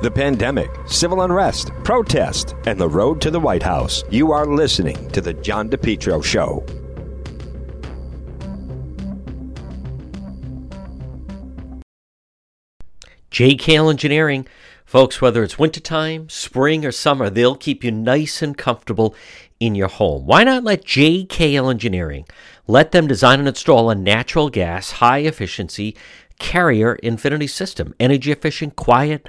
the pandemic, civil unrest, protest, and the road to the White House. You are listening to The John DePetro Show. JKL Engineering. Folks, whether it's wintertime, spring, or summer, they'll keep you nice and comfortable in your home. Why not let JKL Engineering let them design and install a natural gas, high efficiency carrier infinity system? Energy efficient, quiet,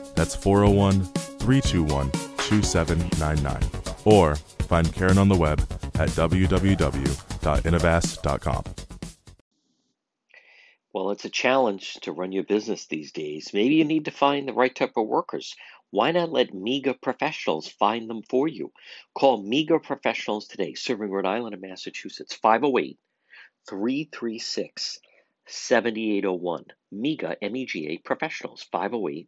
That's 401 321 2799. Or find Karen on the web at www.innovast.com. Well, it's a challenge to run your business these days. Maybe you need to find the right type of workers. Why not let MEGA professionals find them for you? Call MEGA professionals today, serving Rhode Island and Massachusetts, 508 336 7801. MEGA, M E G A professionals, 508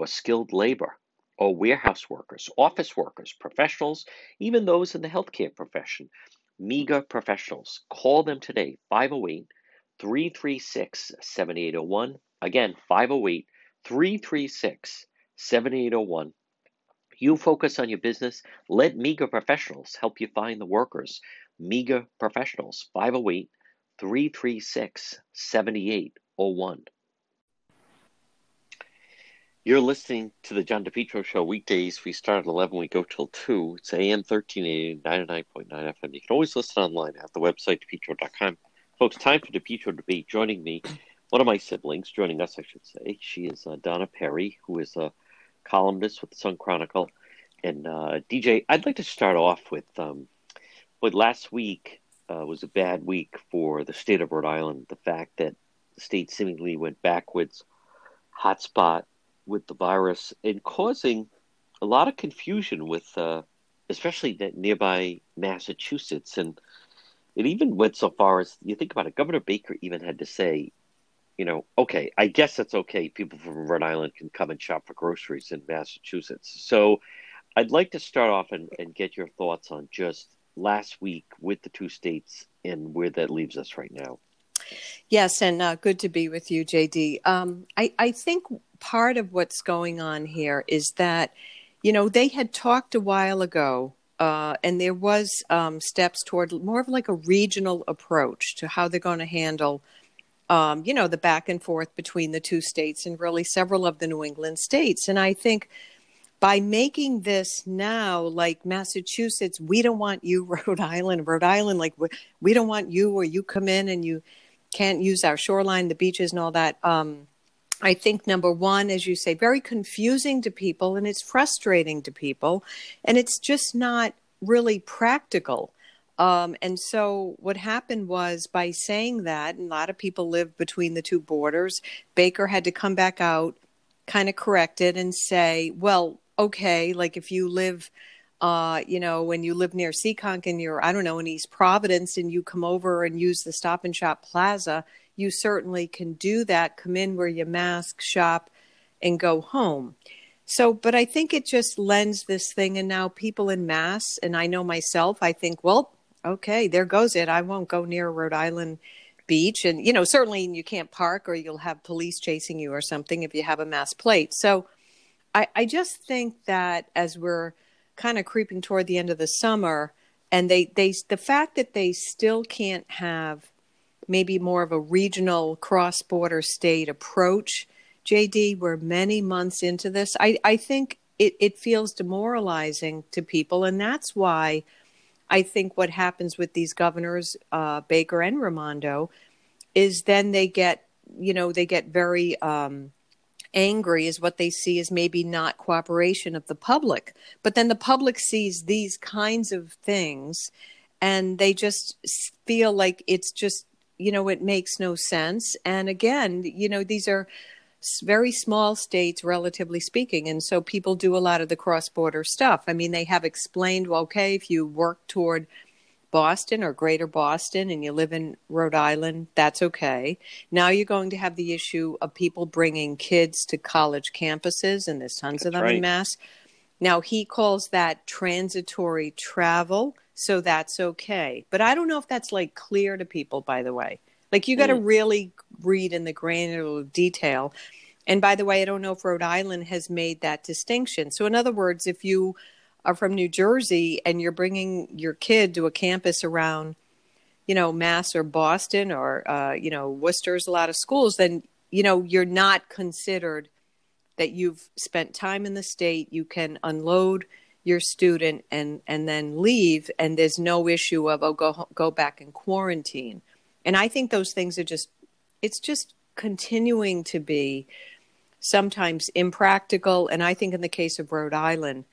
or skilled labor or warehouse workers, office workers, professionals, even those in the healthcare profession. MEGA professionals. Call them today, 508 336 7801. Again, 508 336 7801. You focus on your business. Let MEGA professionals help you find the workers. MEGA professionals, 508 336 7801. You're listening to the John DePetro Show weekdays. We start at 11, we go till 2. It's AM 1380, 99.9 FM. You can always listen online at the website, depetro.com. Folks, time for DePetro Debate. Joining me, one of my siblings, joining us, I should say. She is uh, Donna Perry, who is a columnist with the Sun Chronicle. And uh, DJ, I'd like to start off with um, what last week uh, was a bad week for the state of Rhode Island. The fact that the state seemingly went backwards, hotspot with the virus and causing a lot of confusion with, uh, especially nearby Massachusetts. And it even went so far as you think about it, Governor Baker even had to say, you know, okay, I guess that's okay. People from Rhode Island can come and shop for groceries in Massachusetts. So I'd like to start off and, and get your thoughts on just last week with the two states and where that leaves us right now. Yes, and uh, good to be with you, JD. Um, I, I think part of what's going on here is that, you know, they had talked a while ago uh, and there was um, steps toward more of like a regional approach to how they're going to handle, um, you know, the back and forth between the two states and really several of the New England states. And I think by making this now like Massachusetts, we don't want you, Rhode Island, Rhode Island, like we don't want you, or you come in and you can't use our shoreline, the beaches, and all that. Um, I think number one, as you say, very confusing to people and it's frustrating to people, and it's just not really practical. Um, and so what happened was by saying that, and a lot of people live between the two borders, Baker had to come back out, kind of correct it, and say, well, okay, like if you live. Uh, you know, when you live near Seekonk and you're, I don't know, in East Providence and you come over and use the Stop and Shop Plaza, you certainly can do that. Come in, wear your mask, shop, and go home. So, but I think it just lends this thing. And now people in mass, and I know myself, I think, well, okay, there goes it. I won't go near Rhode Island beach. And, you know, certainly you can't park or you'll have police chasing you or something if you have a mass plate. So I, I just think that as we're kind of creeping toward the end of the summer, and they, they the fact that they still can't have maybe more of a regional cross border state approach. JD, we're many months into this. I, I think it, it feels demoralizing to people. And that's why I think what happens with these governors, uh, Baker and Raimondo, is then they get, you know, they get very um, angry, is what they see as maybe not cooperation of the public. But then the public sees these kinds of things and they just feel like it's just you know, it makes no sense. And again, you know, these are very small states, relatively speaking. And so people do a lot of the cross border stuff. I mean, they have explained, well, okay, if you work toward Boston or greater Boston and you live in Rhode Island, that's okay. Now you're going to have the issue of people bringing kids to college campuses, and there's tons that's of them right. in Mass. Now he calls that transitory travel. So that's okay. But I don't know if that's like clear to people, by the way. Like you got to mm. really read in the granular detail. And by the way, I don't know if Rhode Island has made that distinction. So, in other words, if you are from New Jersey and you're bringing your kid to a campus around, you know, Mass or Boston or, uh, you know, Worcester's a lot of schools, then, you know, you're not considered that you've spent time in the state. You can unload your student and and then leave and there's no issue of oh go go back and quarantine and i think those things are just it's just continuing to be sometimes impractical and i think in the case of rhode island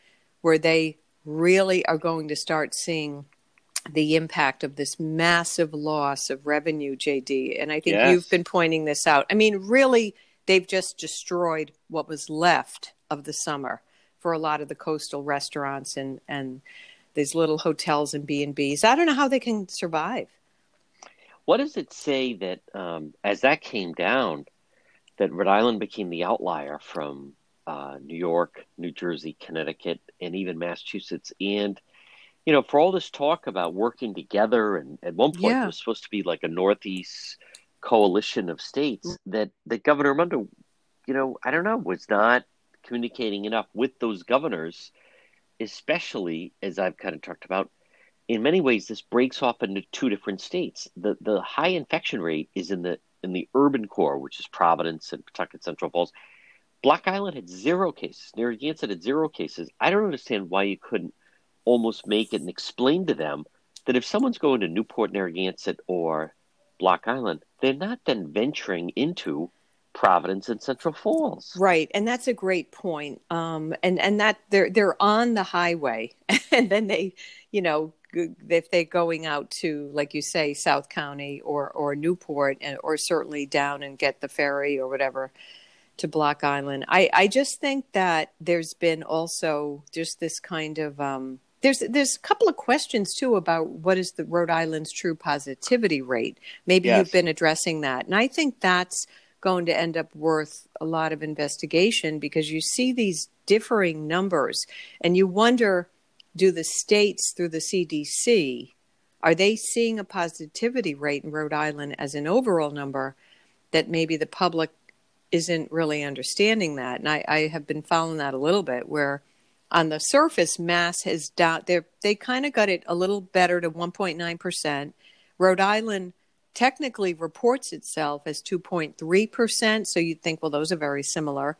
where they really are going to start seeing the impact of this massive loss of revenue jd and i think yes. you've been pointing this out i mean really they've just destroyed what was left of the summer for a lot of the coastal restaurants and and these little hotels and B and B's. I don't know how they can survive. What does it say that um, as that came down, that Rhode Island became the outlier from uh, New York, New Jersey, Connecticut, and even Massachusetts, and you know, for all this talk about working together, and at one point yeah. it was supposed to be like a Northeast coalition of states, mm. that that Governor Raimondo, you know, I don't know, was not communicating enough with those governors, especially as I've kind of talked about. In many ways, this breaks off into two different states. The the high infection rate is in the in the urban core, which is Providence and Pawtucket Central Falls. Block Island had zero cases. Narragansett had zero cases. I don't understand why you couldn't almost make it and explain to them that if someone's going to Newport, Narragansett, or Block Island, they're not then venturing into Providence and Central Falls. Right, and that's a great point. Um, and and that they're they're on the highway, and then they, you know, if they're going out to, like you say, South County or or Newport, and, or certainly down and get the ferry or whatever to Block Island. I I just think that there's been also just this kind of um, there's there's a couple of questions too about what is the Rhode Island's true positivity rate. Maybe yes. you've been addressing that, and I think that's going to end up worth a lot of investigation because you see these differing numbers and you wonder do the states through the CDC are they seeing a positivity rate in Rhode Island as an overall number that maybe the public isn't really understanding that and I, I have been following that a little bit where on the surface, Mass has down. They they kind of got it a little better to 1.9 percent. Rhode Island technically reports itself as 2.3 percent, so you'd think, well, those are very similar.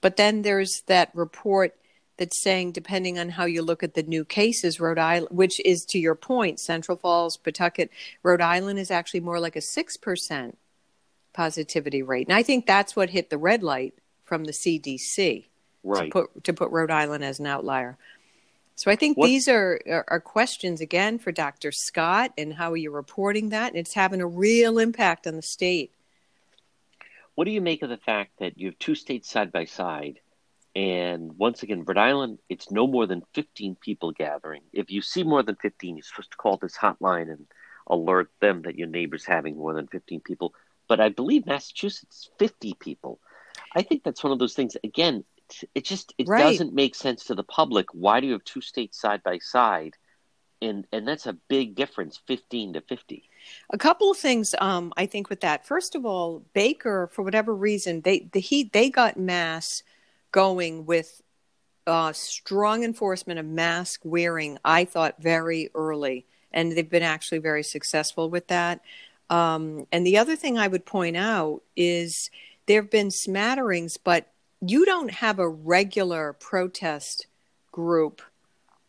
But then there's that report that's saying, depending on how you look at the new cases, Rhode Island, which is to your point, Central Falls, Pawtucket, Rhode Island is actually more like a six percent positivity rate, and I think that's what hit the red light from the CDC Right. to put to put Rhode Island as an outlier. So I think What- these are, are are questions again for Dr. Scott and how are you reporting that? And it's having a real impact on the state. What do you make of the fact that you have two states side by side? And once again, Rhode Island, it's no more than 15 people gathering. If you see more than 15, you're supposed to call this hotline and alert them that your neighbor's having more than 15 people. But I believe Massachusetts, 50 people. I think that's one of those things, again, it just it Right. doesn't make sense to the public. Why do you have two states side by side? And, and that's a big difference, 15 to 50. A couple of things um, I think with that. First of all, Baker, for whatever reason, they the he they got mass going with uh, strong enforcement of mask wearing. I thought very early, and they've been actually very successful with that. Um, and the other thing I would point out is there have been smatterings, but you don't have a regular protest group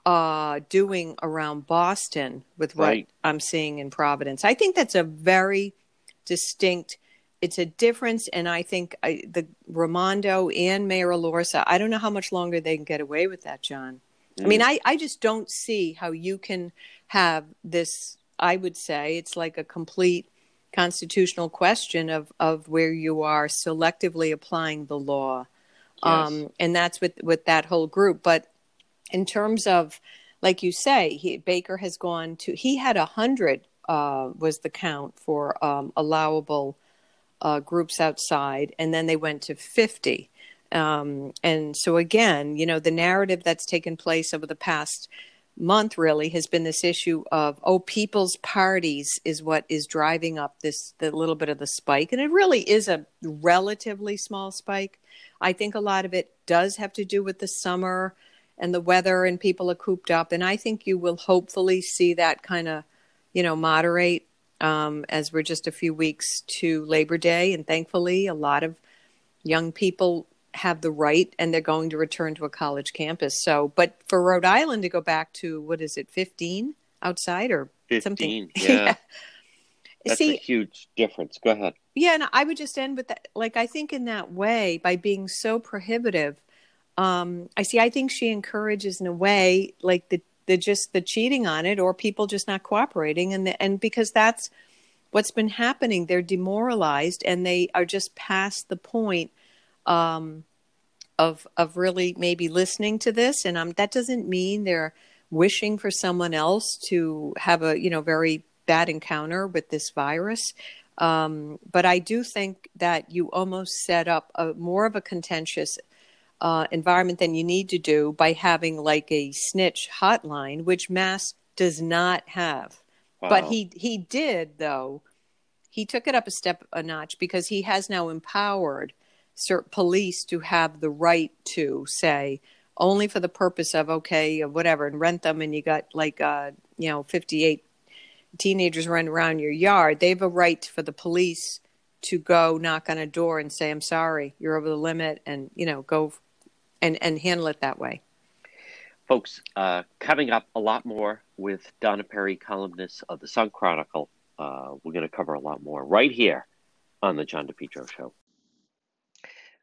uh, doing around Boston with what Right. I'm seeing in Providence. I think that's a very distinct. It's a difference, and I think I, the Raimondo and Mayor Elorza. I don't know how much longer they can get away with that, John. I mean, I, I just don't see how you can have this. I would say it's like a complete constitutional question of, of where you are selectively applying the law. Um, and that's with, with that whole group. But in terms of, like you say, he, Baker has gone to, he had a hundred, uh, was the count for um, allowable uh, groups outside, and then they went to 50. Um, and so, again, you know, the narrative that's taken place over the past month really has been this issue of, oh, people's parties is what is driving up this, the little bit of the spike. And it really is a relatively small spike. I think a lot of it does have to do with the summer and the weather, and people are cooped up. And I think you will hopefully see that kind of, you know, moderate um, as we're just a few weeks to Labor Day. And thankfully, a lot of young people have the right and they're going to return to a college campus. So, but for Rhode Island to go back to what is it, 15 outside or 15, something? yeah. That's See, a huge difference. Go ahead. yeah, and I would just end with that. Like, I think in that way, by being so prohibitive, um, I see. I think she encourages, in a way, like the the just the cheating on it, or people just not cooperating, and the, and because that's what's been happening. They're demoralized, and they are just past the point um, of of really maybe listening to this. And um, that doesn't mean they're wishing for someone else to have a you know very bad encounter with this virus. Um, but I do think that you almost set up a more of a contentious uh, environment than you need to do by having like a snitch hotline, which Mass does not have. But he he did though. He took it up a step a notch because he has now empowered cer- police to have the right to say only for the purpose of okay of whatever and rent them and you got like uh you know 58 teenagers running around your yard they have a right for the police to go knock on a door and say i'm sorry you're over the limit and you know go and and handle it that way Folks, uh, coming up a lot more with Donna Perry, columnist of the Sun Chronicle. Uh, we're going to cover a lot more right here on the John DePetro Show.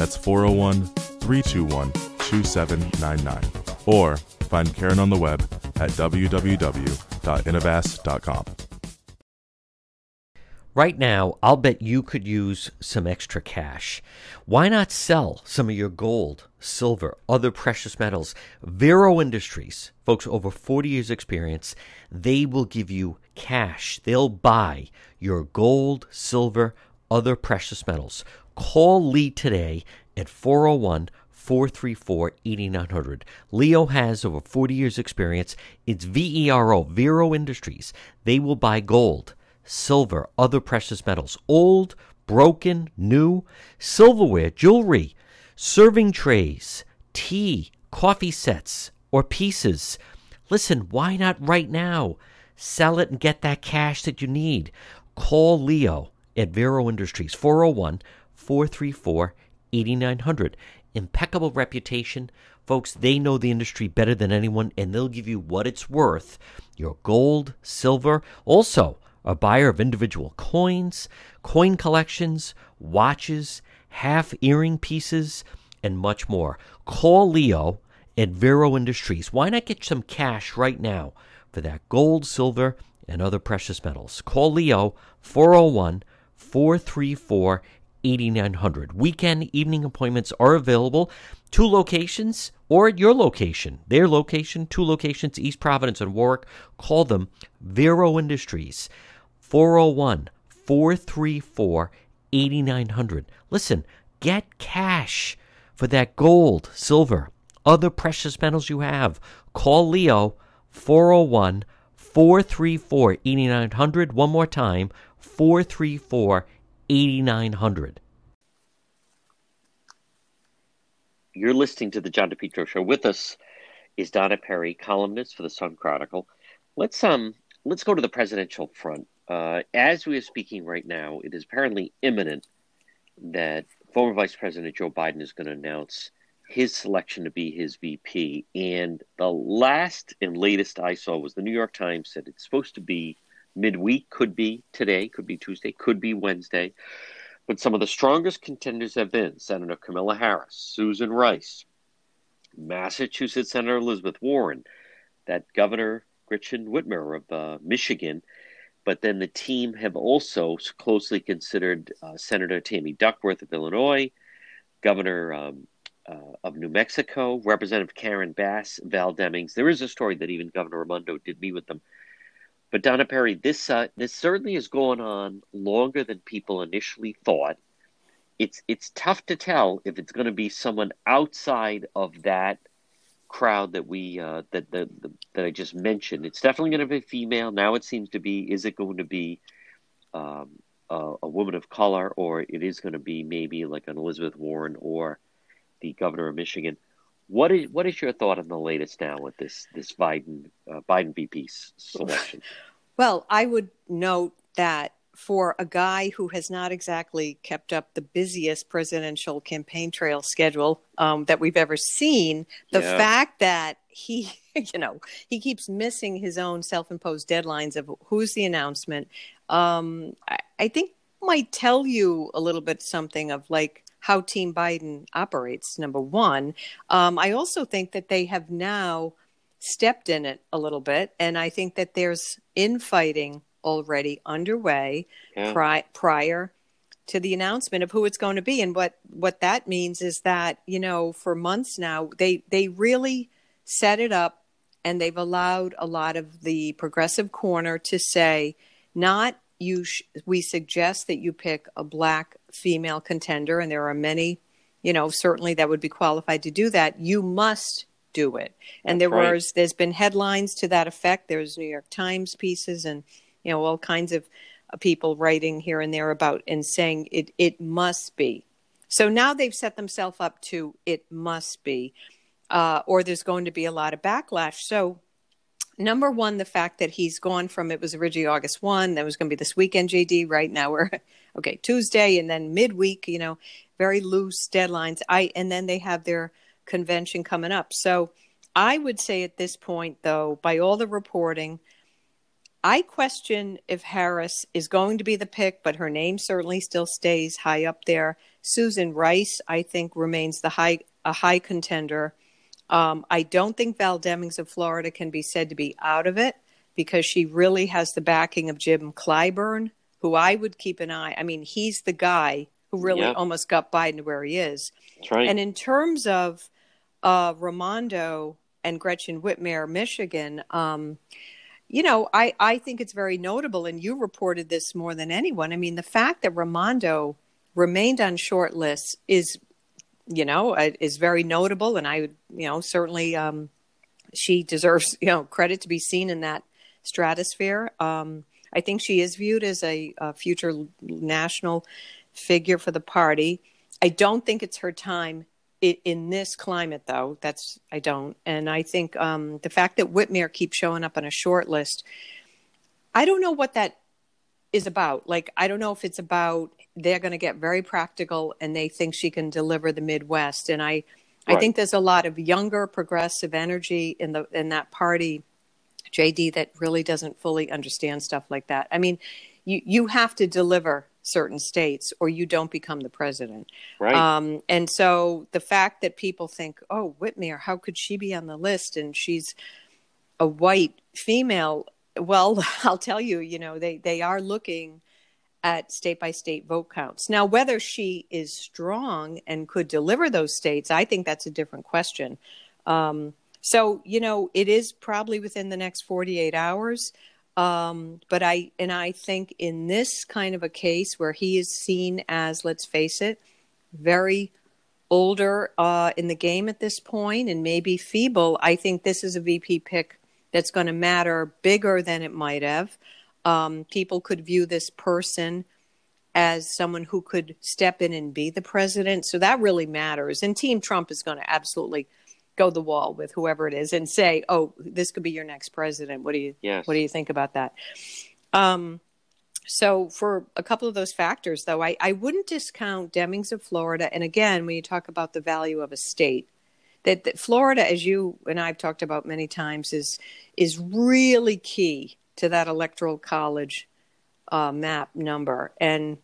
That's 401 321 2799. Or find Karen on the web at www.innovast.com. Right now, I'll bet you could use some extra cash. Why not sell some of your gold, silver, other precious metals? Vero Industries, folks over 40 years experience, they will give you cash. They'll buy your gold, silver, other precious metals. Call Lee today at 401 434 8900. Leo has over 40 years' experience. It's VERO, Vero Industries. They will buy gold, silver, other precious metals, old, broken, new, silverware, jewelry, serving trays, tea, coffee sets, or pieces. Listen, why not right now? Sell it and get that cash that you need. Call Leo at Vero Industries, 401 434 8900 impeccable reputation. Folks, they know the industry better than anyone, and they'll give you what it's worth your gold, silver, also a buyer of individual coins, coin collections, watches, half earring pieces, and much more. Call Leo at Vero Industries. Why not get some cash right now for that gold, silver, and other precious metals? Call Leo 401 434 8900. Weekend evening appointments are available. Two locations or at your location. Their location, two locations, East Providence and Warwick. Call them Vero Industries, 401 434 8900. Listen, get cash for that gold, silver, other precious metals you have. Call Leo 401 434 8900. One more time 434 8900. You're listening to the John DePetro Show. With us is Donna Perry, columnist for the Sun Chronicle. Let's um let's go to the presidential front. Uh, as we are speaking right now, it is apparently imminent that former Vice President Joe Biden is going to announce his selection to be his VP. And the last and latest I saw was the New York Times said it's supposed to be midweek could be today, could be Tuesday, could be Wednesday. But some of the strongest contenders have been Senator Kamala Harris, Susan Rice, Massachusetts Senator Elizabeth Warren, that Governor Gretchen Whitmer of uh, Michigan. But then the team have also closely considered uh, Senator Tammy Duckworth of Illinois, Governor um, uh, of New Mexico, Representative Karen Bass, Val Demings. There is a story that even Governor Raimondo did meet with them but Donna Perry, this uh, this certainly has gone on longer than people initially thought. It's it's tough to tell if it's going to be someone outside of that crowd that we uh, that, that that I just mentioned. It's definitely going to be female. Now it seems to be. Is it going to be um, a, a woman of color, or it is going to be maybe like an Elizabeth Warren or the governor of Michigan? What is what is your thought on the latest now with this this Biden uh, Biden VP selection? Well, I would note that for a guy who has not exactly kept up the busiest presidential campaign trail schedule um, that we've ever seen, the yeah. fact that he, you know, he keeps missing his own self-imposed deadlines of who's the announcement, um, I, I think might tell you a little bit something of like how Team Biden operates, number one. Um, I also think that they have now stepped in it a little bit, and I think that there's infighting already underway yeah. pri- prior to the announcement of who it's going to be. And what, what that means is that, you know, for months now, they, they really set it up and they've allowed a lot of the progressive corner to say, not you sh- we suggest that you pick a black female contender and there are many you know certainly that would be qualified to do that you must do it. And there right. was there's been headlines to that effect. There's New York Times pieces and you know all kinds of uh, people writing here and there about and saying it it must be. So now they've set themselves up to it must be, uh, or there's going to be a lot of backlash. So number one, the fact that he's gone from it was originally August 1, that was going to be this weekend, JD. Right now we're, okay, Tuesday and then midweek, you know, very loose deadlines. I And then they have their convention coming up. So I would say at this point, though, by all the reporting, I question if Harris is going to be the pick, but her name certainly still stays high up there. Susan Rice, I think, remains the high a high contender. Um, I don't think Val Demings of Florida can be said to be out of it because she really has the backing of Jim Clyburn, who I would keep an eye. I mean, he's the guy who really Yep. almost got Biden to where he is. That's right. And in terms of uh, Raimondo and Gretchen Whitmer, Michigan, um, you know, I, I think it's very notable, and you reported this more than anyone. I mean, the fact that Raimondo remained on short lists is, you know, uh, is very notable, and I would, you know, certainly um, she deserves, you know, credit to be seen in that stratosphere. Um, I think she is viewed as a, a future national figure for the party. I don't think it's her time i in this climate, though. That's I don't, and I think um, the fact that Whitmer keeps showing up on a short list, I don't know what that is about. Like, I don't know if it's about they're going to get very practical and they think she can deliver the Midwest, and I, I think there's a lot of younger progressive energy in the in that party. JD that really doesn't fully understand stuff like that. I mean, you you have to deliver certain states or you don't become the president. right. Um, and so the fact that people think, oh, Whitmer, how could she be on the list? And she's a white female. Well, I'll tell you, you know, they, they are looking at state by state vote counts. Now, whether she is strong and could deliver those states, I think that's a different question. Um, so, you know, it is probably within the next 48 hours. Um, but I, and I think in this kind of a case where he is seen as, let's face it, very older uh, in the game at this point and maybe feeble, I think this is a VP pick that's going to matter bigger than it might have. Um, people could view this person as someone who could step in and be the president. So that really matters. And Team Trump is going to absolutely go the wall with whoever it is and say, "Oh, this could be your next president." What do you Yes. What do you think about that? Um, so for a couple of those factors, though, I, I wouldn't discount Demings of Florida. And again, when you talk about the value of a state, that, that Florida, as you and I've talked about many times, is is really key to that electoral college uh, map number. And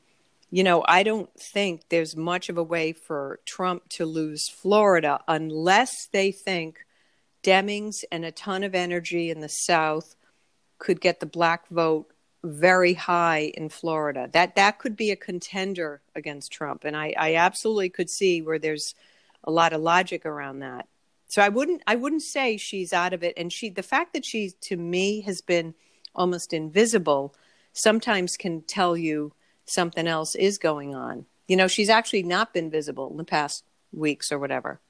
you know, I don't think there's much of a way for Trump to lose Florida unless they think Demings and a ton of energy in the South could get the black vote very high in Florida. That that could be a contender against Trump, and I, I absolutely could see where there's a lot of logic around that. So I wouldn't I wouldn't say she's out of it, and she the fact that she to me has been almost invisible sometimes can tell you something else is going on. You know, she's actually not been visible in the past weeks or whatever.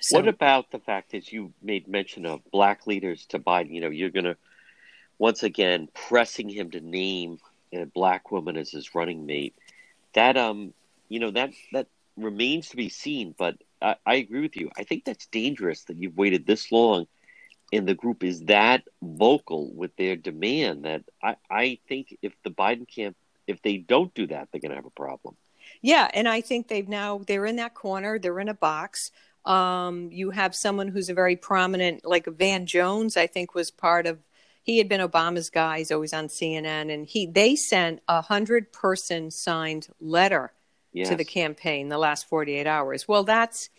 So, What about the fact that you made mention of black leaders to Biden? You know, you're going to once again pressing him to name a black woman as his running mate. That um, you know that that remains to be seen. But I, I agree with you. I think that's dangerous that you've waited this long, and the group is that vocal with their demand that I I think if the Biden camp if they don't do that, they're going to have a problem. Yeah, and I think they've now they're in that corner. They're in a box. Um, you have someone who's a very prominent, like Van Jones. I think was part of. He had been Obama's guy. He's always on CNN, and he they sent a hundred person signed letter Yes. to the campaign the last 48 hours. Well, that's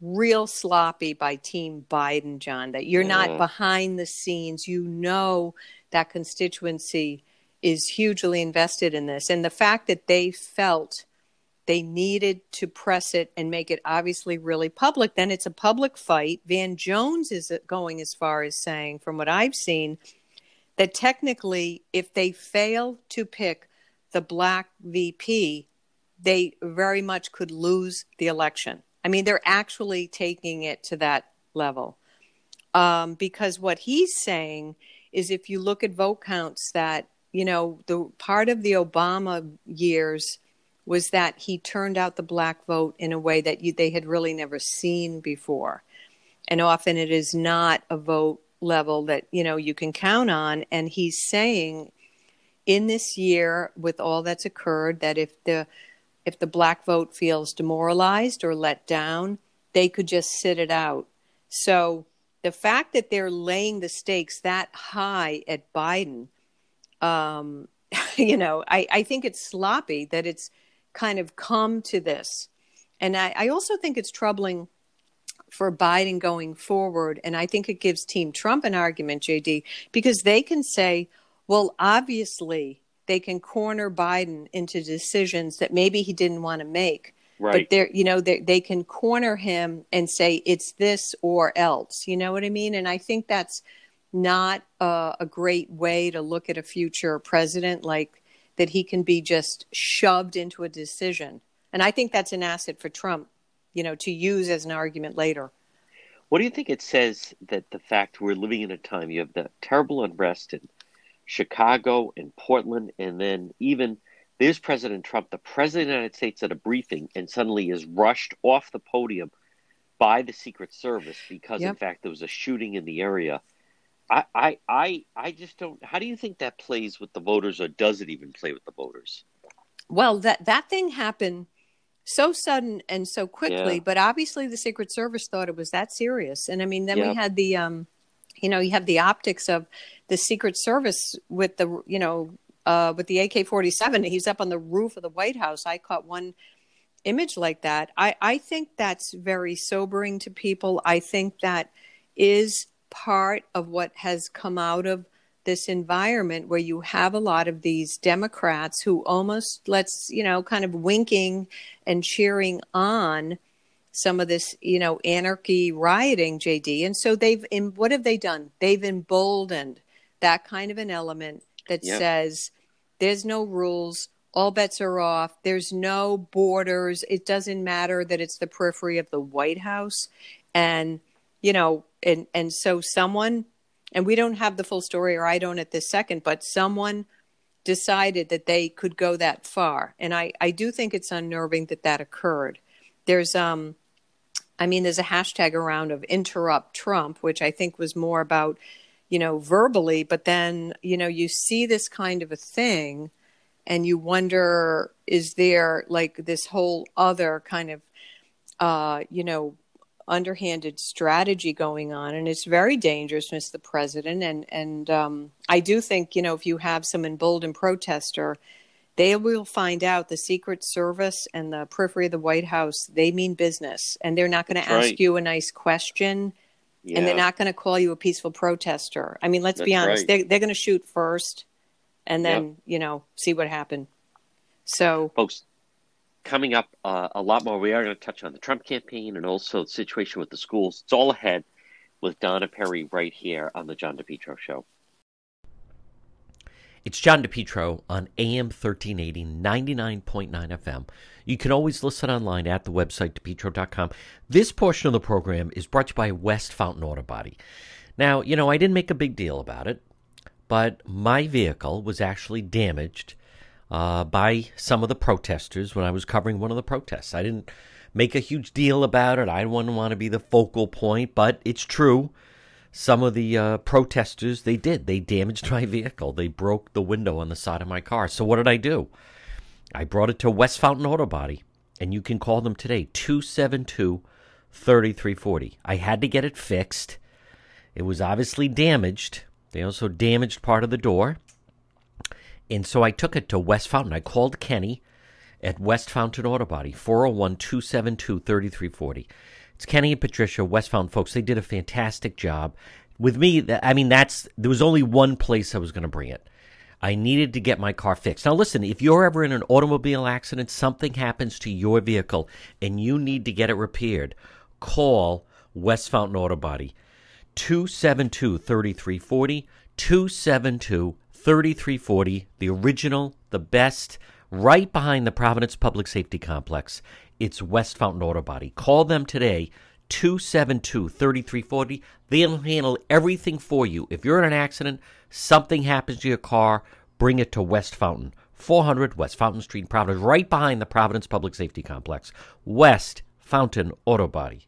real sloppy by Team Biden, John, that you're not behind the scenes. You know that constituency is hugely invested in this. And the fact that they felt they needed to press it and make it obviously really public, then it's a public fight. Van Jones is going as far as saying, from what I've seen, that technically, if they fail to pick the black VP, they very much could lose the election. I mean, they're actually taking it to that level. Um, because what he's saying is if you look at vote counts, that, you know, the part of the Obama years was that he turned out the black vote in a way that you, they had really never seen before. And often it is not a vote level that, you know, you can count on. And he's saying in this year, with all that's occurred, that if the if the black vote feels demoralized or let down, they could just sit it out. So the fact that they're laying the stakes that high at Biden, um, you know, I, I think it's sloppy that it's kind of come to this. And I, I also think it's troubling for Biden going forward. And I think it gives Team Trump an argument, JD, because they can say, well, obviously, they can corner Biden into decisions that maybe he didn't want to make. Right. But they're, you know, they they can corner him and say it's this or else. You know what I mean? And I think that's not a, a great way to look at a future president. Like that he can be just shoved into a decision. And I think that's an asset for Trump, you know, to use as an argument later. What do you think it says that the fact we're living in a time you have the terrible unrest in Chicago and Portland, and then even there's President Trump, the President of the United States, at a briefing, and suddenly is rushed off the podium by the Secret Service because, yep. in fact, there was a shooting in the area. I, I, I, I just don't. How do you think that plays with the voters, or does it even play with the voters? Well, that that thing happened so sudden and so quickly, yeah. but obviously the Secret Service thought it was that serious. And I mean, then yep. we had the, um, you know, you have the optics of the Secret Service with the, you know, uh, with the AK forty seven. He's up on the roof of the White House. I caught one image like that. I, I think that's very sobering to people. I think that is part of what has come out of this environment where you have a lot of these Democrats who almost let's, you know, kind of winking and cheering on some of this, you know, anarchy rioting, JD. And so they've, in, what have they done? They've emboldened that kind of an element that yep. says there's no rules, all bets are off, there's no borders. It doesn't matter that it's the periphery of the White House. And you know, and and so someone, and we don't have the full story, or I don't at this second, but someone decided that they could go that far, and I I do think it's unnerving that that occurred. There's um, I mean, there's a hashtag around of interrupt Trump, which I think was more about you know verbally, but then you know you see this kind of a thing and you wonder is there like this whole other kind of uh, you know underhanded strategy going on, and it's very dangerous, Mr. President. And and um, I do think you know if you have some emboldened protester, they will find out the Secret Service and the periphery of the White House they mean business, and they're not going to ask right. you a nice question. Yeah. And they're not going to call you a peaceful protester. I mean, let's That's be honest. Right. They're, they're going to shoot first, and then yep. you know see what happened. So, folks, coming up uh, a lot more. We are going to touch on the Trump campaign and also the situation with the schools. It's all ahead with Donna Perry right here on the John DePetro Show. It's John DePetro on AM 1380, 99.9 FM. You can always listen online at the website, depetro.com. This portion of the program is brought to you by West Fountain Auto Body. Now, you know, I didn't make a big deal about it, but my vehicle was actually damaged uh, by some of the protesters when I was covering one of the protests. I didn't make a huge deal about it. I didn't want to be the focal point, but it's true. Some of the uh, protesters, they did. They damaged my vehicle. They broke the window on the side of my car. So what did I do? I brought it to West Fountain Auto Body, and you can call them today, 272 3340. I had to get it fixed. It was obviously damaged. They also damaged part of the door. And so I took it to West Fountain. I called Kenny at West Fountain Auto Body, 401 272 3340. It's Kenny and Patricia, West Fountain folks. They did a fantastic job. With me, I mean, that's there was only one place I was going to bring it. I needed to get my car fixed. Now, listen, if you're ever in an automobile accident, something happens to your vehicle, and you need to get it repaired, call West Fountain Auto Body, 272 3340, 272 3340, the original, the best, right behind the Providence Public Safety Complex. It's West Fountain Auto Body. Call them today, 272 3340. They'll handle everything for you. If you're in an accident, something happens to your car, bring it to West Fountain. 400 West Fountain Street, Providence, right behind the Providence Public Safety Complex. West Fountain Auto Body.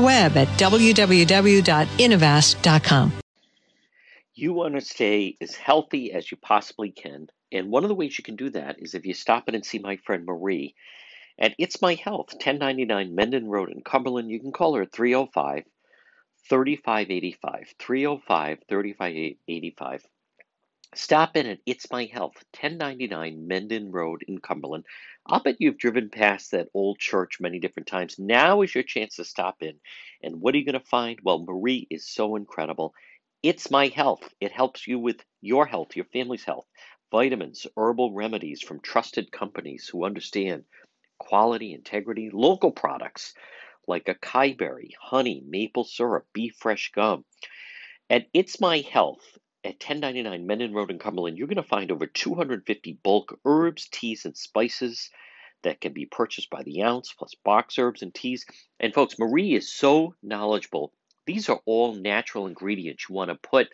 web at www.innovast.com. You want to stay as healthy as you possibly can. And one of the ways you can do that is if you stop in and see my friend Marie at It's My Health, 1099 Mendon Road in Cumberland. You can call her at 305 3585. 305 3585. Stop in at It's My Health, 1099 Mendon Road in Cumberland. I'll bet you've driven past that old church many different times. Now is your chance to stop in. And what are you going to find? Well, Marie is so incredible. It's My Health. It helps you with your health, your family's health. Vitamins, herbal remedies from trusted companies who understand quality, integrity, local products like acai berry, honey, maple syrup, beef fresh gum. At It's My Health, at 1099 Mendon Road in Cumberland, you're going to find over 250 bulk herbs, teas, and spices that can be purchased by the ounce, plus box herbs and teas. And folks, Marie is so knowledgeable. These are all natural ingredients you want to put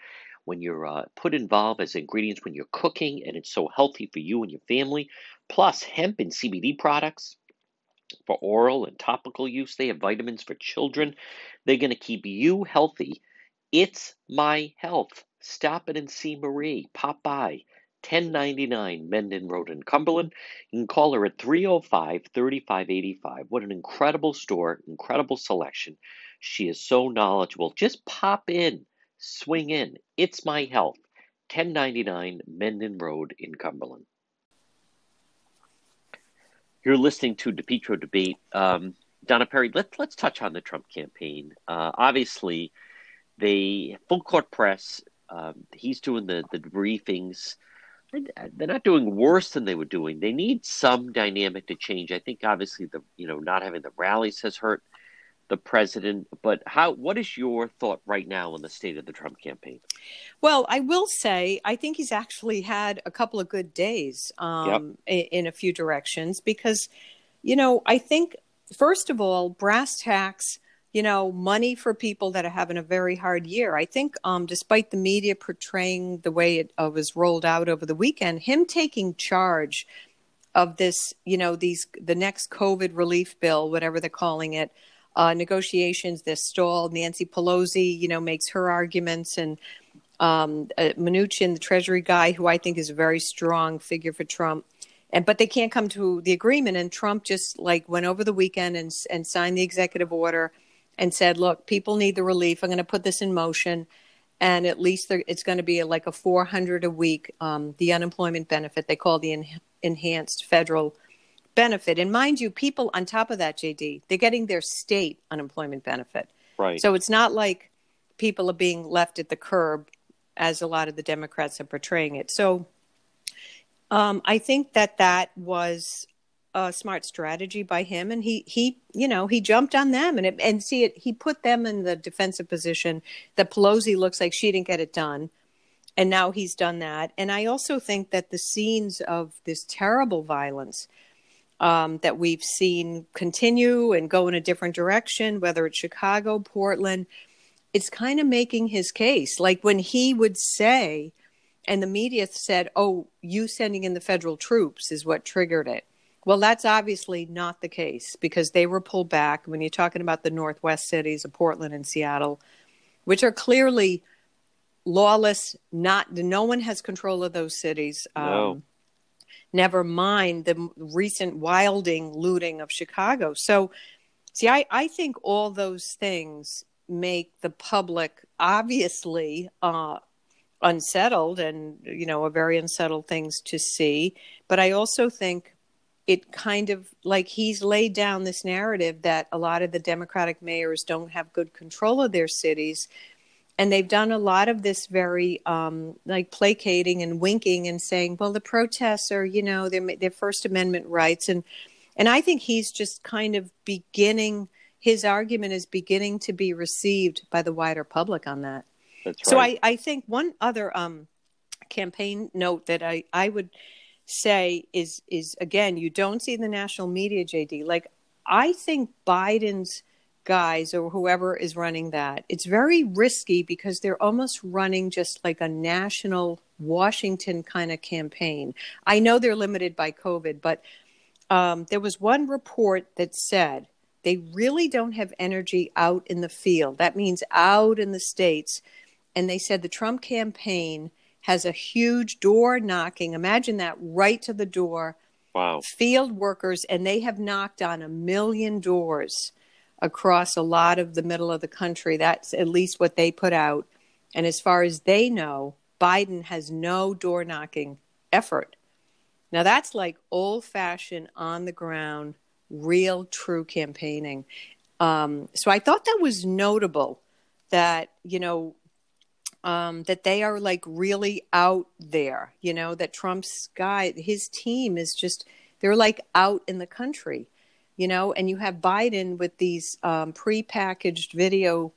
when you're uh, put involved as ingredients when you're cooking, and it's so healthy for you and your family. Plus, hemp and CBD products for oral and topical use. They have vitamins for children. They're going to keep you healthy. It's my health. Stop in and see Marie. Pop by. 1099 Mendon Road in Cumberland. You can call her at 305 3585. What an incredible store, incredible selection. She is so knowledgeable. Just pop in, swing in. It's my health. 1099 Mendon Road in Cumberland. You're listening to DePetro Debate. Um, Donna Perry, let, let's touch on the Trump campaign. Uh, obviously, they full court press um, he's doing the the briefings. They're not doing worse than they were doing. They need some dynamic to change. I think obviously the you know not having the rallies has hurt the president. But how? What is your thought right now on the state of the Trump campaign? Well, I will say I think he's actually had a couple of good days um, yep. in, in a few directions because, you know, I think first of all, brass tacks you know, money for people that are having a very hard year. I think, um, despite the media portraying the way it uh, was rolled out over the weekend, him taking charge of this, you know, these the next COVID relief bill, whatever they're calling it, uh, negotiations they're stalled. Nancy Pelosi, you know, makes her arguments, and um, uh, Mnuchin, the Treasury guy, who I think is a very strong figure for Trump. And, but they can't come to the agreement, and Trump just like went over the weekend and and signed the executive order and said, look, people need the relief. I'm going to put this in motion. And at least there, it's going to be like a 400 a week, um, the unemployment benefit they call the en- enhanced federal benefit. And mind you, people on top of that, JD, they're getting their state unemployment benefit. Right. So it's not like people are being left at the curb as a lot of the Democrats are portraying it. So um, I think that that was a smart strategy by him and he he you know he jumped on them and it, and see it he put them in the defensive position that Pelosi looks like she didn't get it done and now he's done that. And I also think that the scenes of this terrible violence um, that we've seen continue and go in a different direction whether it's Chicago Portland it's kind of making his case. Like when he would say and the media said oh you sending in the federal troops is what triggered it Well, that's obviously not the case because they were pulled back. When you're talking about the Northwest cities of Portland and Seattle, which are clearly lawless, not no one has control of those cities. No. Um, never mind the recent wilding looting of Chicago. So, see, I, I think all those things make the public obviously uh, unsettled and, you know, are very unsettled things to see. But I also think it kind of like he's laid down this narrative that a lot of the Democratic mayors don't have good control of their cities and they've done a lot of this very um, like placating and winking and saying, well, the protests are, you know, their their First Amendment rights, and and I think he's just kind of beginning his argument is beginning to be received by the wider public on that. That's right. So I, I think one other um, campaign note that I, I would say is is again you don't see the national media, JD. Like I think Biden's guys or whoever is running that, it's very risky because they're almost running just like a national Washington kind of campaign. I know they're limited by COVID, but um, there was one report that said they really don't have energy out in the field. That means out in the states. And they said the Trump campaign has a huge door knocking. Imagine that right to the door. wow. Field workers, and they have knocked on a million doors across a lot of the middle of the country. That's at least what they put out. And as far as they know, Biden has no door knocking effort. Now, that's like old fashioned, on the ground, real, true campaigning. Um, so I thought that was notable that, you know, um, that they are like really out there, you know, that Trump's guy, his team is just, they're like out in the country you know, and you have Biden with these um, pre-packaged video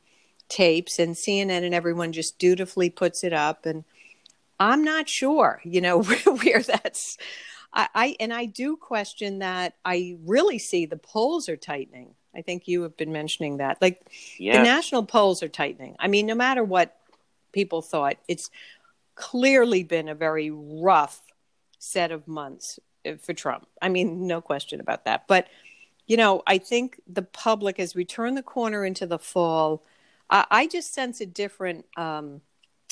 tapes, and CNN and everyone just dutifully puts it up, and I'm not sure, you know, where that's. I, I and I do question that. I really see the polls are tightening. I think you have been mentioning that, like the national polls are tightening. I mean, no matter what people thought, it's clearly been a very rough set of months uh, for Trump. I mean, no question about that. But you know, I think the public, as we turn the corner into the fall, I, I just sense a different um,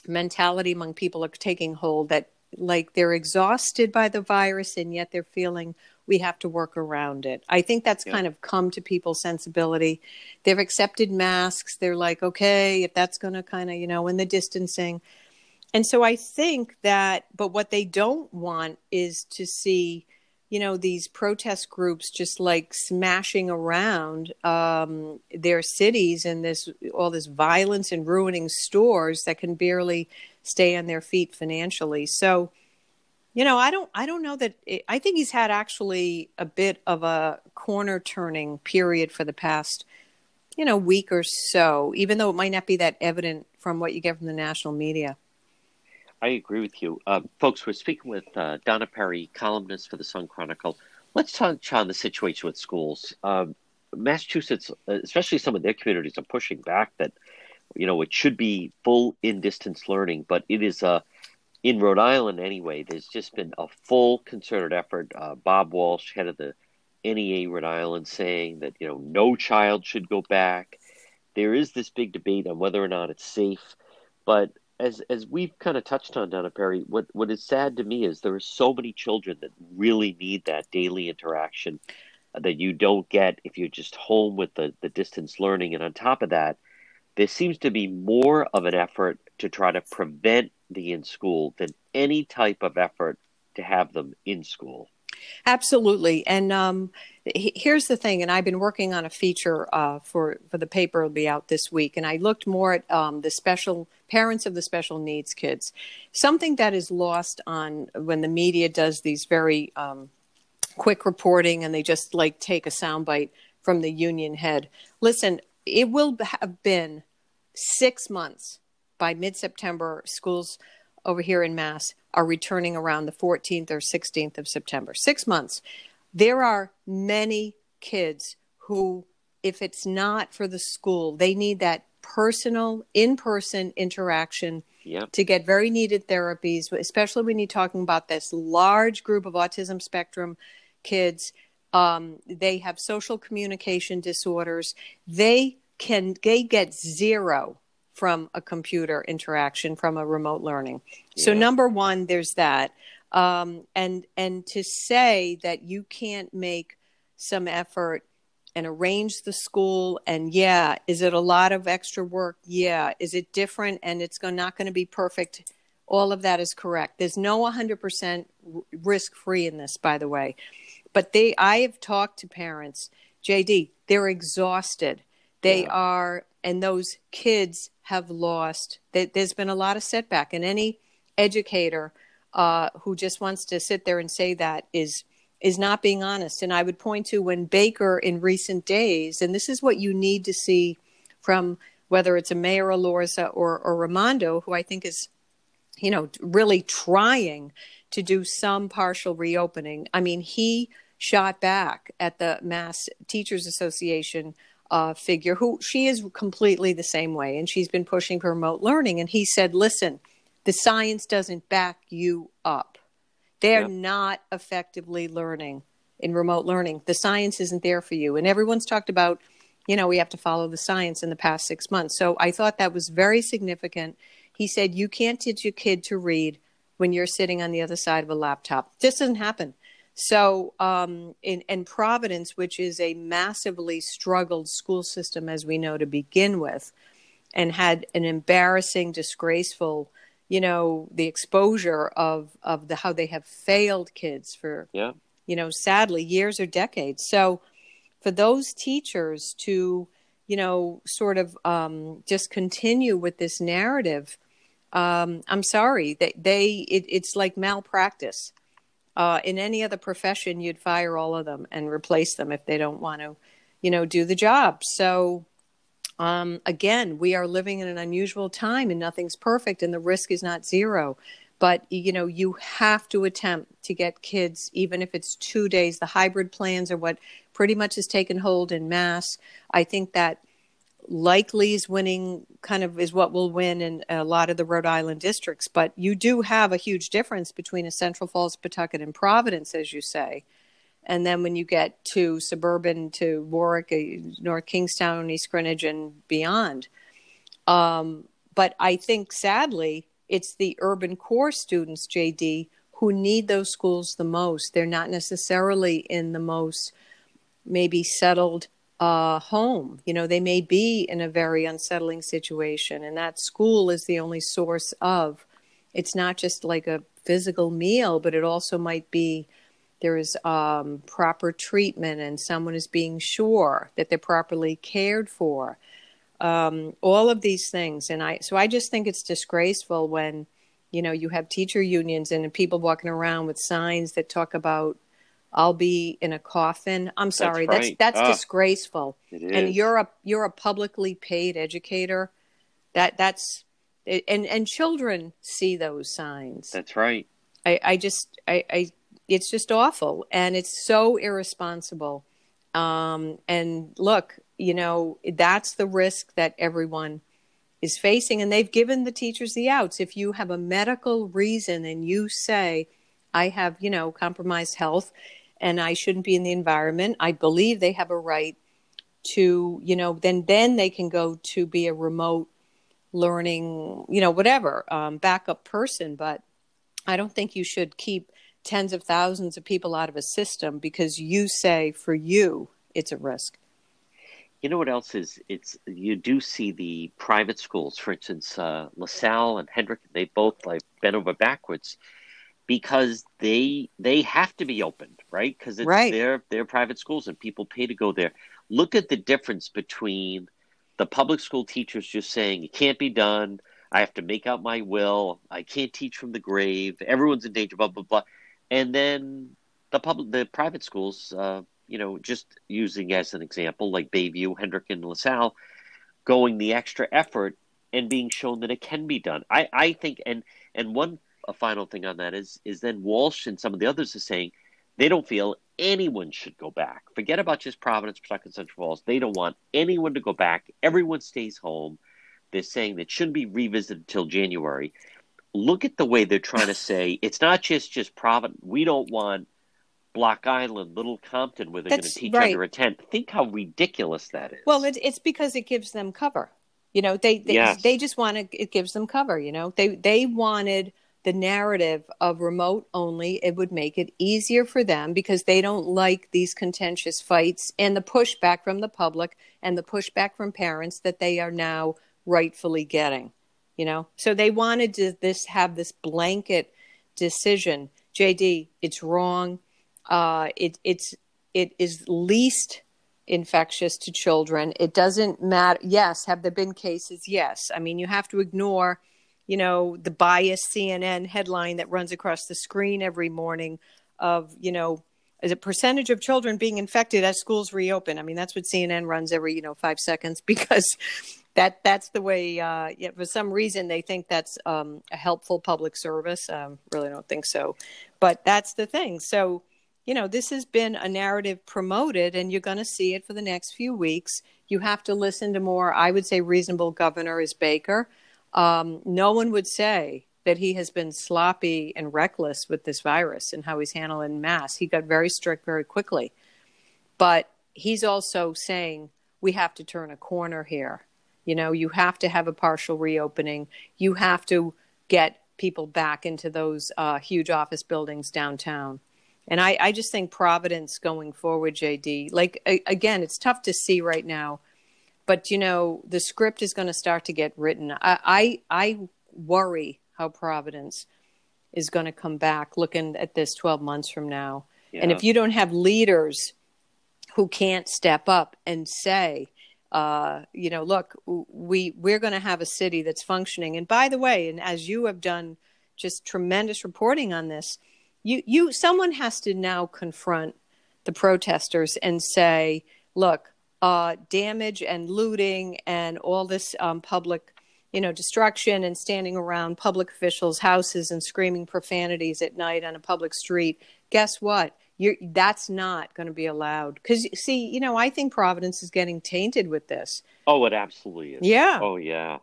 mentality among people are taking hold that like they're exhausted by the virus and yet they're feeling we have to work around it. I think that's Yeah. kind of come to people's sensibility. They've accepted masks. They're like, okay, if that's going to kind of, you know, in the distancing. And so I think that, but what they don't want is to see, you know, these protest groups just like smashing around um, their cities and this all this violence and ruining stores that can barely stay on their feet financially. So, you know, I don't, I don't know that. It, I think he's had actually a bit of a corner turning period for the past, you know, week or so. Even though it might not be that evident from what you get from the national media. I agree with you. Uh, folks, we're speaking with uh, Donna Perry, columnist for the Sun Chronicle. Let's touch on the situation with schools. Um, Massachusetts, uh, especially some of their communities, are pushing back that, you know, it should be full in distance learning, but it is uh, in Rhode Island anyway. There's just been a full concerted effort. Uh, Bob Walsh, head of the NEA Rhode Island, saying that, you know, no child should go back. There is this big debate on whether or not it's safe, but as as we've kind of touched on, Donna Perry, what what is sad to me is there are so many children that really need that daily interaction that you don't get if you're just home with the the distance learning. And on top of that, there seems to be more of an effort to try to prevent in school than any type of effort to have them in school. Absolutely. And um, here's the thing, and I've been working on a feature uh, for for the paper. It'll be out this week, and I looked more at um, the special parents of the special needs kids. Something that is lost on when the media does these very um, quick reporting, and they just like take a soundbite from the union head. Listen, it will have been six months by mid September. Schools over here in Mass are returning around the 14th or 16th of September. Six months. There are many kids who, if it's not for the school, they need that personal, in person interaction Yep. to get very needed therapies, especially when you're talking about this large group of autism spectrum kids Um, they have social communication disorders. They can they get zero from a computer interaction from a remote learning. Yeah. So number one, there's that. Um, and and to say that you can't make some effort and arrange the school and yeah is it a lot of extra work yeah is it different and it's not going to be perfect all of that is correct there's no 100% risk free in this by the way but they i have talked to parents jd they're exhausted they yeah. are and those kids have lost there's been a lot of setback and any educator uh, who just wants to sit there and say that is is not being honest. And I would point to when Baker in recent days, and this is what you need to see from whether it's a Mayor Elorza or, or Raimondo, who I think is, you know, really trying to do some partial reopening. I mean, he shot back at the Mass Teachers Association uh, figure, who she is completely the same way, and she's been pushing for remote learning. And he said, listen, the science doesn't back you up. They're yep. not effectively learning in remote learning. The science isn't there for you. And everyone's talked about, you know, we have to follow the science in the past six months. So I thought that was very significant. He said, you can't teach your kid to read when you're sitting on the other side of a laptop. This doesn't happen. So, um, in, in Providence, which is a massively struggled school system, as we know to begin with, and had an embarrassing, disgraceful you know the exposure of of the how they have failed kids for yeah. you know sadly years or decades. So for those teachers to you know sort of um, just continue with this narrative um, i'm sorry they, they it, it's like malpractice uh, in any other profession you'd fire all of them and replace them if they don't want to you know do the job so um, again, we are living in an unusual time and nothing's perfect and the risk is not zero. But, you know, you have to attempt to get kids, even if it's two days. The hybrid plans are what pretty much has taken hold in mass. I think that likely is winning kind of is what will win in a lot of the Rhode Island districts. But you do have a huge difference between a Central Falls, Pawtucket, and Providence, as you say and then when you get to suburban to Warwick, uh, North Kingstown, East Greenwich, and beyond. Um, but I think sadly, it's the urban core students, JD, who need those schools the most. They're not necessarily in the most maybe settled uh, home. You know, they may be in a very unsettling situation, and that school is the only source of. It's not just like a physical meal, but it also might be there is um, proper treatment and someone is being sure that they're properly cared for. Um, all of these things, and I so I just think it's disgraceful when you know you have teacher unions and people walking around with signs that talk about I'll be in a coffin. I'm sorry, that's right. that's, that's ah, disgraceful. And you're a you're a publicly paid educator. That that's and and children see those signs. That's right. I, I just I, I it's just awful and it's so irresponsible. Um, and look, you know, that's the risk that everyone is facing. And they've given the teachers the outs. If you have a medical reason and you say, I have, you know, compromised health and I shouldn't be in the environment, I believe they have a right to, you know, then then they can go to be a remote learning, you know, whatever, um, backup person. But I don't think you should keep tens of thousands of people out of a system because you say for you it's a risk. You know what else is? It's you do see the private schools, for instance, uh, LaSalle and Hendrick. They both like bent over backwards because they they have to be opened, right? Because it's right. their their private schools and people pay to go there. Look at the difference between the public school teachers just saying it can't be done. I have to make out my will. I can't teach from the grave. Everyone's in danger. Blah blah blah and then the public, the private schools, uh, you know, just using as an example, like Bayview, Hendrick, and LaSalle, going the extra effort and being shown that it can be done. I, I think, and and one a final thing on that is is then Walsh and some of the others are saying they don't feel anyone should go back. Forget about just Providence, Pawtucket, Central Falls. They don't want anyone to go back. Everyone stays home. They're saying that shouldn't be revisited until January look at the way they're trying to say it's not just just Providence. We don't want Block Island, Little Compton, where they're going to teach right. under a tent. Think how ridiculous that is. Well, it, it's because it gives them cover. You know, they they, Yes. they just want to. It gives them cover. You know, they they wanted the narrative of remote only. It would make it easier for them because they don't like these contentious fights and the pushback from the public and the pushback from parents that they are now rightfully getting. You know, so they wanted to this have this blanket decision. JD, it's wrong. Uh, it it's it is least infectious to children. It doesn't matter. Yes, have there been cases? Yes. I mean, you have to ignore, you know, the biased CNN headline that runs across the screen every morning of, you know, is a percentage of children being infected as schools reopen. I mean, that's what CNN runs every, you know, five seconds because that that's the way. Uh, yeah, for some reason, they think that's um, a helpful public service. Um, really, don't think so, but that's the thing. So you know, this has been a narrative promoted, and you're going to see it for the next few weeks. You have to listen to more, I would say, reasonable governor is Baker. Um, no one would say that he has been sloppy and reckless with this virus and how he's handling mass. He got very strict very quickly. But he's also saying we have to turn a corner here. You know, you have to have a partial reopening. You have to get people back into those uh, huge office buildings downtown. And I, I just think Providence going forward, JD, like, a, again, it's tough to see right now, but you know, the script is going to start to get written. I, I, I worry how Providence is going to come back looking at this 12 months from now. And if you don't have leaders who can't step up and say, uh, you know, look, we we're going to have a city that's functioning. And by the way, and as you have done just tremendous reporting on this, you you someone has to now confront the protesters and say, look, uh, damage and looting and all this um, public, you know, destruction and standing around public officials' houses and screaming profanities at night on a public street. Guess what? You're, that's not going to be allowed. Because, see, you know, I think Providence is getting tainted with this. oh, it absolutely is. Yeah. Oh, yeah.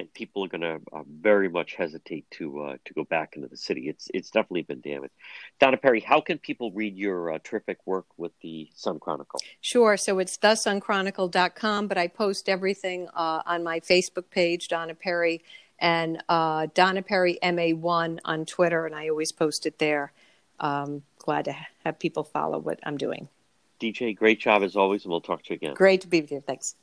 And people are going to uh, very much hesitate to uh, to go back into the city. It's it's definitely been damaged. Donna Perry, how can people read your uh, terrific work with the Sun Chronicle? Sure. So it's thesunchronicle.com, but I post everything uh, on my Facebook page, Donna Perry, and uh, Donna Perry MA1 on Twitter, and I always post it there. Um, glad to have people follow what I'm doing. DJ, great job as always, and we'll talk to you again. Great to be with you. Thanks.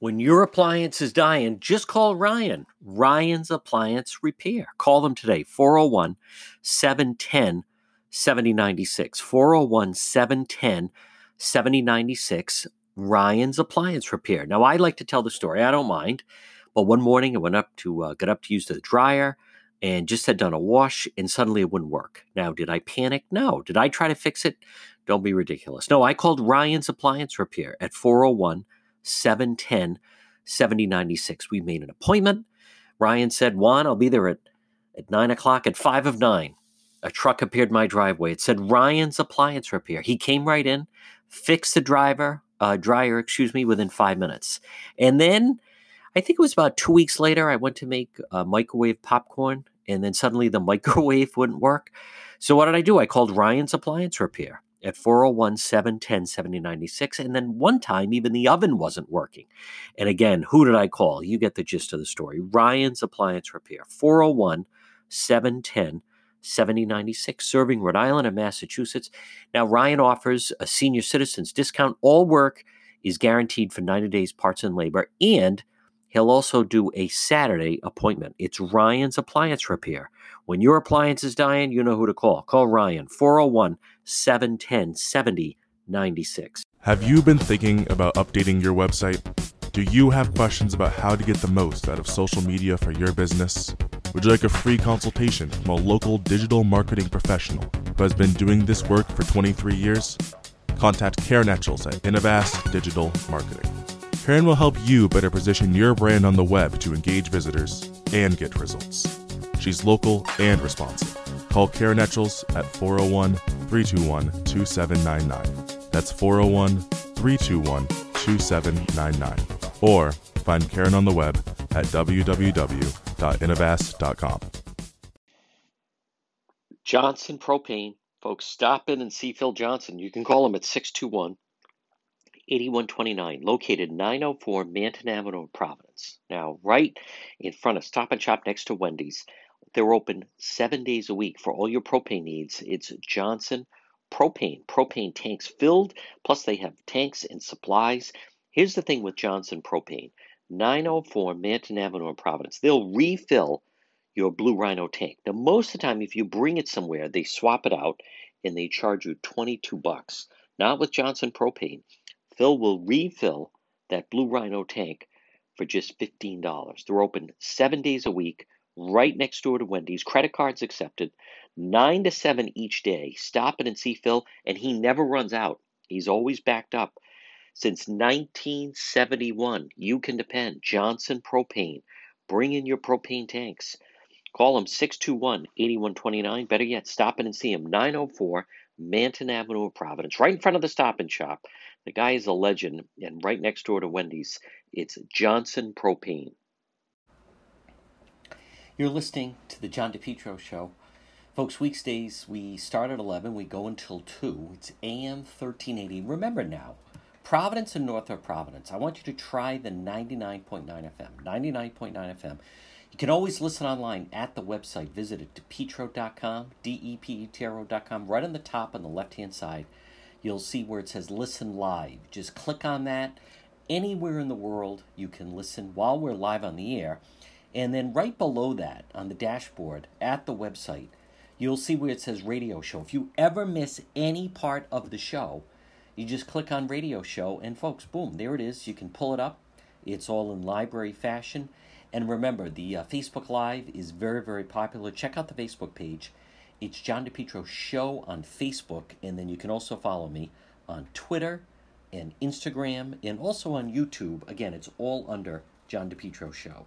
When your appliance is dying, just call Ryan. Ryan's Appliance Repair. Call them today, 401 710 7096. 401 710 7096. Ryan's Appliance Repair. Now, I like to tell the story. I don't mind. But one morning, I went up to uh, got up to use the dryer and just had done a wash, and suddenly it wouldn't work. Now, did I panic? No. Did I try to fix it? Don't be ridiculous. No, I called Ryan's Appliance Repair at 401 710 7096. We made an appointment. Ryan said, Juan, I'll be there at, at 9 o'clock at 5 of 9. A truck appeared my driveway. It said Ryan's Appliance Repair. He came right in, fixed the driver, uh, dryer, excuse me, within five minutes. And then I think it was about two weeks later, I went to make uh, microwave popcorn, and then suddenly the microwave wouldn't work. So what did I do? I called Ryan's Appliance Repair at 401 710 7096. And then one time, even the oven wasn't working. And again, who did I call? You get the gist of the story. Ryan's Appliance Repair, 401 710 7096, serving Rhode Island and Massachusetts. Now, Ryan offers a senior citizens discount. All work is guaranteed for 90 days, parts and labor. And He'll also do a Saturday appointment. It's Ryan's Appliance Repair. When your appliance is dying, you know who to call. Call Ryan 401 710 7096. Have you been thinking about updating your website? Do you have questions about how to get the most out of social media for your business? Would you like a free consultation from a local digital marketing professional who has been doing this work for 23 years? Contact Karen Etchels at Innovast Digital Marketing. Karen will help you better position your brand on the web to engage visitors and get results. She's local and responsive. Call Karen Etchels at 401 321 2799. That's 401 321 2799. Or find Karen on the web at www.innovast.com. Johnson Propane. Folks, stop in and see Phil Johnson. You can call him at 621 8129, located 904 Manton Avenue, Providence. Now, right in front of Stop and Shop next to Wendy's. They're open seven days a week for all your propane needs. It's Johnson Propane. Propane tanks filled, plus they have tanks and supplies. Here's the thing with Johnson Propane 904 Manton Avenue in Providence. They'll refill your Blue Rhino tank. Now, most of the time, if you bring it somewhere, they swap it out and they charge you 22 bucks. Not with Johnson Propane. Phil will refill that Blue Rhino tank for just $15. They're open seven days a week, right next door to Wendy's. Credit cards accepted, 9 to 7 each day. Stop in and see Phil, and he never runs out. He's always backed up. Since 1971, you can depend. Johnson Propane. Bring in your propane tanks. Call him 621 8129. Better yet, stop in and see him 904 Manton Avenue, of Providence, right in front of the stop and shop. The guy is a legend, and right next door to Wendy's, it's Johnson Propane. You're listening to the John DePetro Show. Folks, weekdays we start at 11, we go until 2. It's AM 1380. Remember now, Providence and North of Providence. I want you to try the 99.9 FM. 99.9 FM. You can always listen online at the website. Visit it, depetro.com, D-E-P-E-T-R-O.com. Right on the top on the left-hand side, you'll see where it says Listen Live. Just click on that. Anywhere in the world, you can listen while we're live on the air. And then right below that, on the dashboard at the website, you'll see where it says Radio Show. If you ever miss any part of the show, you just click on radio show, and folks, boom, there it is. You can pull it up. It's all in library fashion. And remember, the uh, Facebook Live is very, very popular. Check out the Facebook page. It's John DePetro Show on Facebook, and then you can also follow me on Twitter and Instagram, and also on YouTube. Again, it's all under John DePetro Show.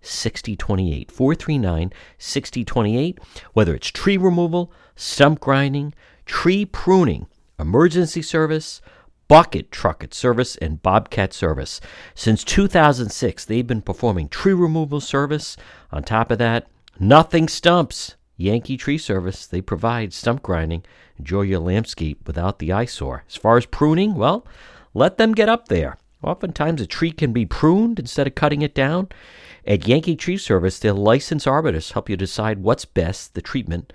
6028. 439 6028. Whether it's tree removal, stump grinding, tree pruning, emergency service, bucket trucket service, and bobcat service. Since 2006, they've been performing tree removal service. On top of that, nothing stumps. Yankee Tree Service, they provide stump grinding. Enjoy your landscape without the eyesore. As far as pruning, well, let them get up there. Oftentimes, a tree can be pruned instead of cutting it down. At Yankee Tree Service, their licensed arborists help you decide what's best, the treatment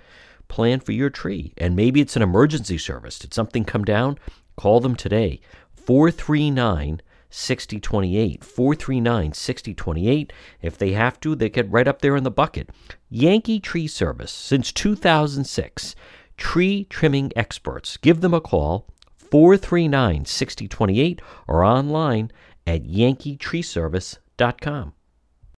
plan for your tree. And maybe it's an emergency service. Did something come down? Call them today. 439 6028. 439 6028. If they have to, they get right up there in the bucket. Yankee Tree Service, since 2006. Tree trimming experts. Give them a call, 439 6028, or online at yankeetreeservice.com.